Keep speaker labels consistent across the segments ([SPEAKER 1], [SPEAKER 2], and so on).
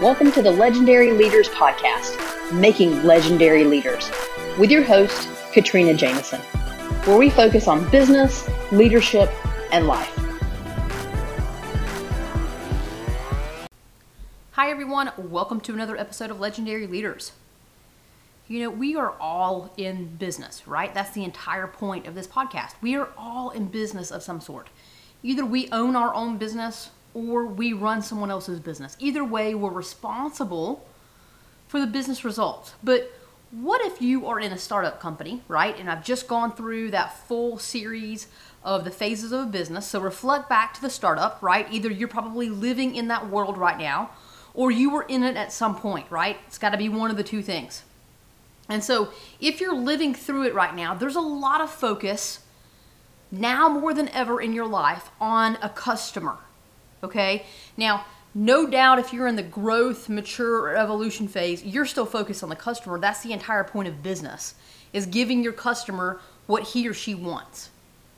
[SPEAKER 1] Welcome to the Legendary Leaders Podcast, Making Legendary Leaders, with your host, Katrina Jameson, where we focus on business, leadership, and life.
[SPEAKER 2] Hi, everyone. Welcome to another episode of Legendary Leaders. You know, we are all in business, right? That's the entire point of this podcast. We are all in business of some sort. Either we own our own business or we run someone else's business. Either way, we're responsible for the business results. But what if you are in a startup company, right? And I've just gone through that full series of the phases of a business. So reflect back to the startup, right? Either you're probably living in that world right now or you were in it at some point, right? It's got to be one of the two things. And so if you're living through it right now, there's a lot of focus now more than ever in your life on a customer, Okay? Now, no doubt if you're in the growth, mature, evolution phase, you're still focused on the customer. That's the entire point of business, is giving your customer what he or she wants.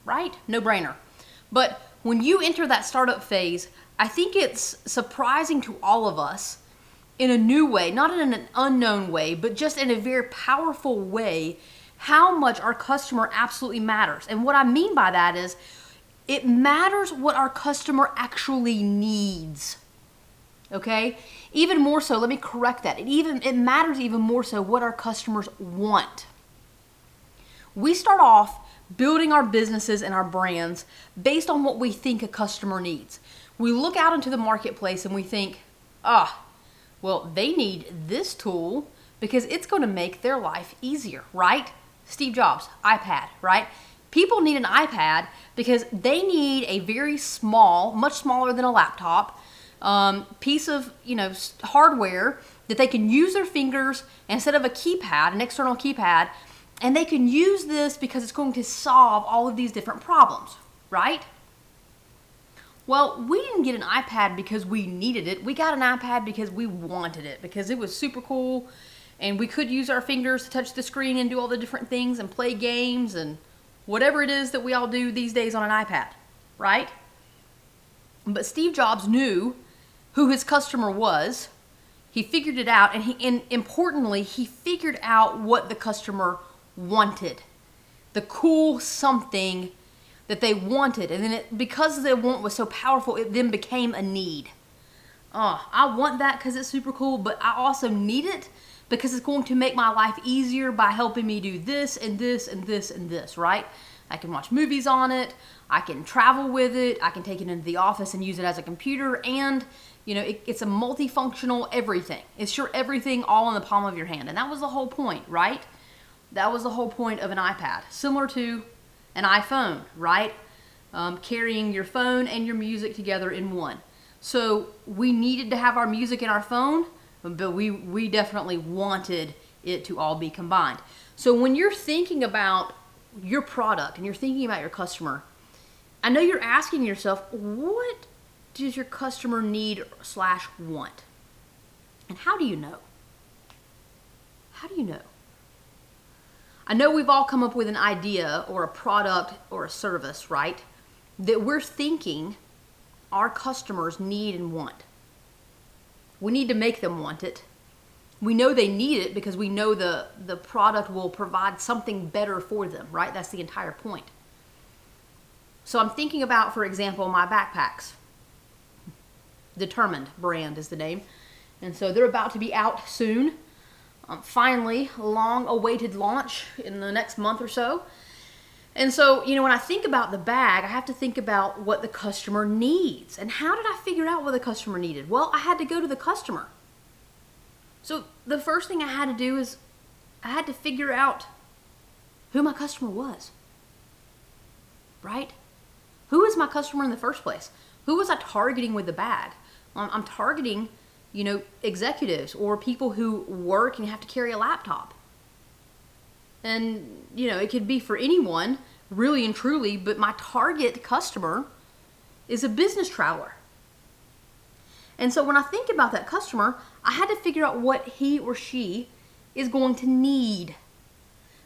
[SPEAKER 2] Right? No brainer. But when you enter that startup phase, I think it's surprising to all of us in a new way, not in an unknown way, but just in a very powerful way, how much our customer absolutely matters. And what I mean by that is it matters what our customer actually needs. Okay? Even more so, let me correct that. It even it matters even more so what our customers want. We start off building our businesses and our brands based on what we think a customer needs. We look out into the marketplace and we think, ah, well, they need this tool because it's going to make their life easier, right? Steve Jobs, iPad, right? People need an iPad because they need a very small, much smaller than a laptop, um, piece of you know hardware that they can use their fingers instead of a keypad, an external keypad, and they can use this because it's going to solve all of these different problems, right? Well, we didn't get an iPad because we needed it. We got an iPad because we wanted it because it was super cool and we could use our fingers to touch the screen and do all the different things and play games and whatever it is that we all do these days on an iPad, right? But Steve Jobs knew who his customer was. He figured it out, and he, and importantly, he figured out what the customer wanted, the cool something that they wanted, and then it, because their want was so powerful, it then became a need. Oh, I want that because it's super cool, but I also need it because it's going to make my life easier by helping me do this and this and this and this, right? I can watch movies on it, I can travel with it, I can take it into the office and use it as a computer, and you know, it, it's a multifunctional everything. It's your everything all in the palm of your hand. And that was the whole point, right? That was the whole point of an iPad, similar to an iPhone, right? Um, carrying your phone and your music together in one. So we needed to have our music in our phone but we we definitely wanted it to all be combined. So when you're thinking about your product and you're thinking about your customer, I know you're asking yourself, what does your customer need slash want? And how do you know? How do you know? I know we've all come up with an idea or a product or a service, right? That we're thinking our customers need and want. We need to make them want it. We know they need it because we know the, the product will provide something better for them, right? That's the entire point. So I'm thinking about, for example, my backpacks. Determined brand is the name. And so they're about to be out soon. Um, finally, long awaited launch in the next month or so. And so, you know, when I think about the bag, I have to think about what the customer needs. And how did I figure out what the customer needed? Well, I had to go to the customer. So the first thing I had to do is I had to figure out who my customer was. Right? Who is my customer in the first place? Who was I targeting with the bag? Um, I'm targeting, you know, executives or people who work and have to carry a laptop. And, you know, it could be for anyone, really and truly, but my target customer is a business traveler. And so when I think about that customer, I had to figure out what he or she is going to need.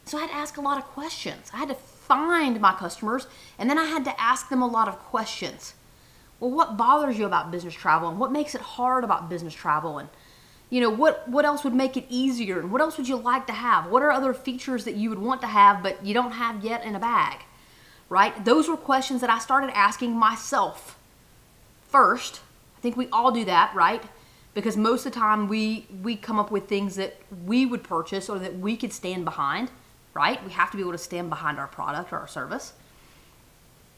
[SPEAKER 2] So I had to ask a lot of questions. I had to find my customers and then I had to ask them a lot of questions. well, what bothers you about business travel and what makes it hard about business travel and you know what what else would make it easier? And what else would you like to have? What are other features that you would want to have but you don't have yet in a bag? Right? Those were questions that i started asking myself first. I think we all do that right? Because most of the time we we come up with things that we would purchase or that we could stand behind right? We have to be able to stand behind our product or our service.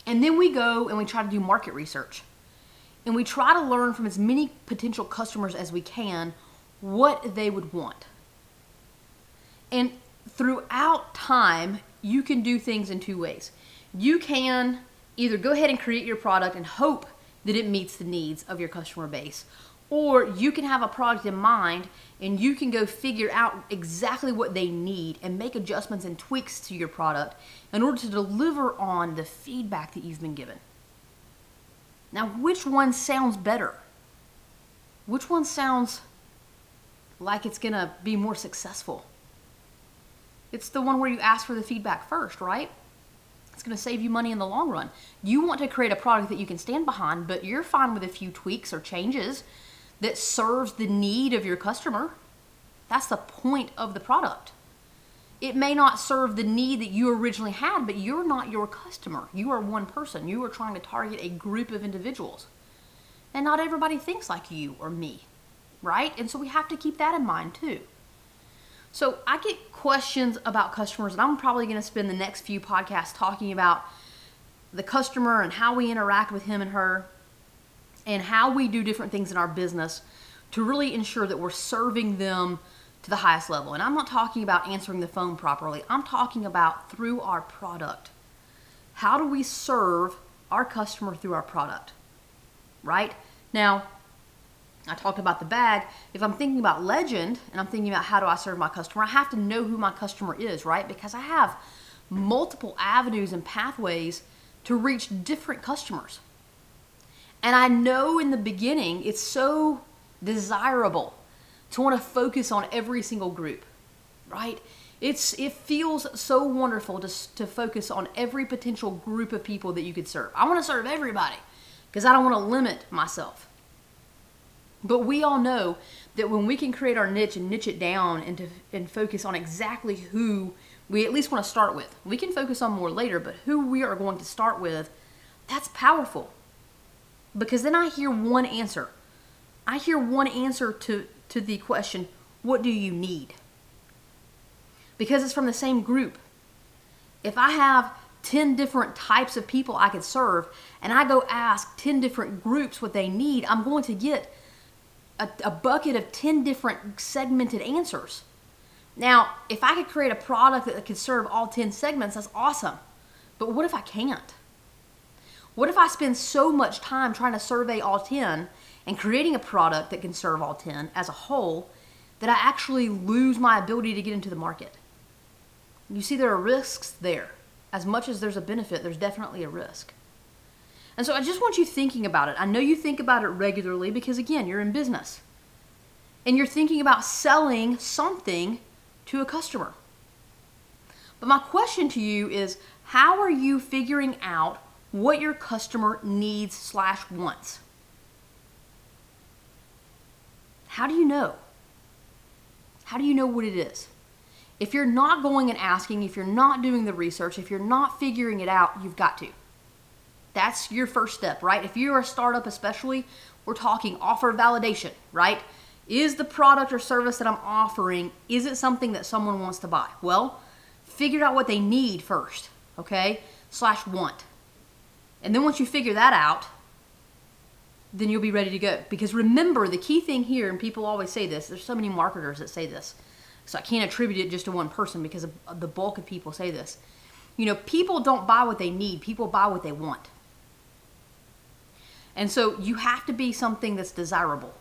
[SPEAKER 2] And then we go and we try to do market research. And we try to learn from as many potential customers as we can what they would want. And throughout time, you can do things in two ways. You can either go ahead and create your product and hope that it meets the needs of your customer base, or you can have a product in mind and you can go figure out exactly what they need and make adjustments and tweaks to your product in order to deliver on the feedback that you've been given. Now, which one sounds better? Which one sounds like it's going to be more successful. It's the one where you ask for the feedback first, right? It's going to save you money in the long run. You want to create a product that you can stand behind, but you're fine with a few tweaks or changes that serves the need of your customer. That's the point of the product. It may not serve the need that you originally had, but you're not your customer. You are one person. You are trying to target a group of individuals. And not everybody thinks like you or me right? And so we have to keep that in mind too. So I get questions about customers, and I'm probably going to spend the next few podcasts talking about the customer and how we interact with him and her and how we do different things in our business to really ensure that we're serving them to the highest level. And I'm not talking about answering the phone properly, I'm talking about through our product. How do we serve our customer through our product? Right? Now, I talked about the bag. If I'm thinking about legend and I'm thinking about how do I serve my customer, I have to know who my customer is, right? Because I have multiple avenues and pathways to reach different customers. And I know in the beginning it's so desirable to want to focus on every single group, right? It's it feels so wonderful to to focus on every potential group of people that you could serve. I want to serve everybody because I don't want to limit myself. But we all know that when we can create our niche and niche it down and, to, and focus on exactly who we at least want to start with, we can focus on more later, but who we are going to start with, that's powerful. Because then I hear one answer. I hear one answer to, to the question, what do you need? Because it's from the same group. If I have 10 different types of people I could serve and I go ask 10 different groups what they need, I'm going to get a, a bucket of 10 different segmented answers. Now, if I could create a product that could serve all 10 segments, that's awesome. But what if I can't? What if I spend so much time trying to survey all 10 and creating a product that can serve all 10 as a whole that I actually lose my ability to get into the market? You see, there are risks there. As much as there's a benefit, there's definitely a risk. And so I just want you thinking about it. I know you think about it regularly because, again, you're in business and you're thinking about selling something to a customer. But my question to you is how are you figuring out what your customer needs slash wants? How do you know? How do you know what it is? If you're not going and asking, if you're not doing the research, if you're not figuring it out, you've got to. That's your first step, right? If you're a startup, especially, we're talking offer validation, right? Is the product or service that I'm offering, is it something that someone wants to buy? Well, figure out what they need first, okay? Slash want. And then once you figure that out, then you'll be ready to go. Because remember, the key thing here, and people always say this, there's so many marketers that say this, so I can't attribute it just to one person because the bulk of people say this. You know, people don't buy what they need, people buy what they want. And so you have to be something that's desirable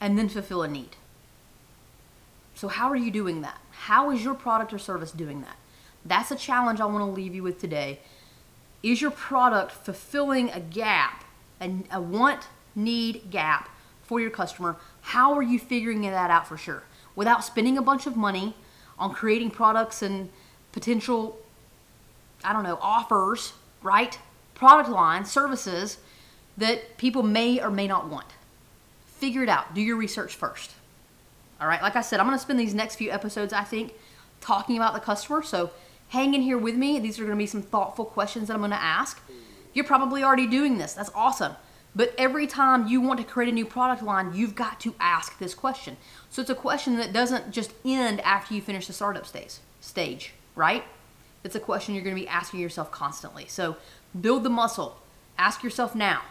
[SPEAKER 2] and then fulfill a need. So, how are you doing that? How is your product or service doing that? That's a challenge I want to leave you with today. Is your product fulfilling a gap, a, a want need gap for your customer? How are you figuring that out for sure? Without spending a bunch of money on creating products and potential, I don't know, offers, right? Product lines, services that people may or may not want. Figure it out. Do your research first. All right, like I said, I'm going to spend these next few episodes, I think, talking about the customer. So hang in here with me. These are going to be some thoughtful questions that I'm going to ask. You're probably already doing this. That's awesome. But every time you want to create a new product line, you've got to ask this question. So it's a question that doesn't just end after you finish the startup stage, stage, right? It's a question you're going to be asking yourself constantly. So build the muscle. Ask yourself now,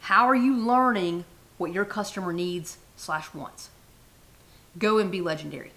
[SPEAKER 2] how are you learning what your customer needs slash wants? Go and be legendary.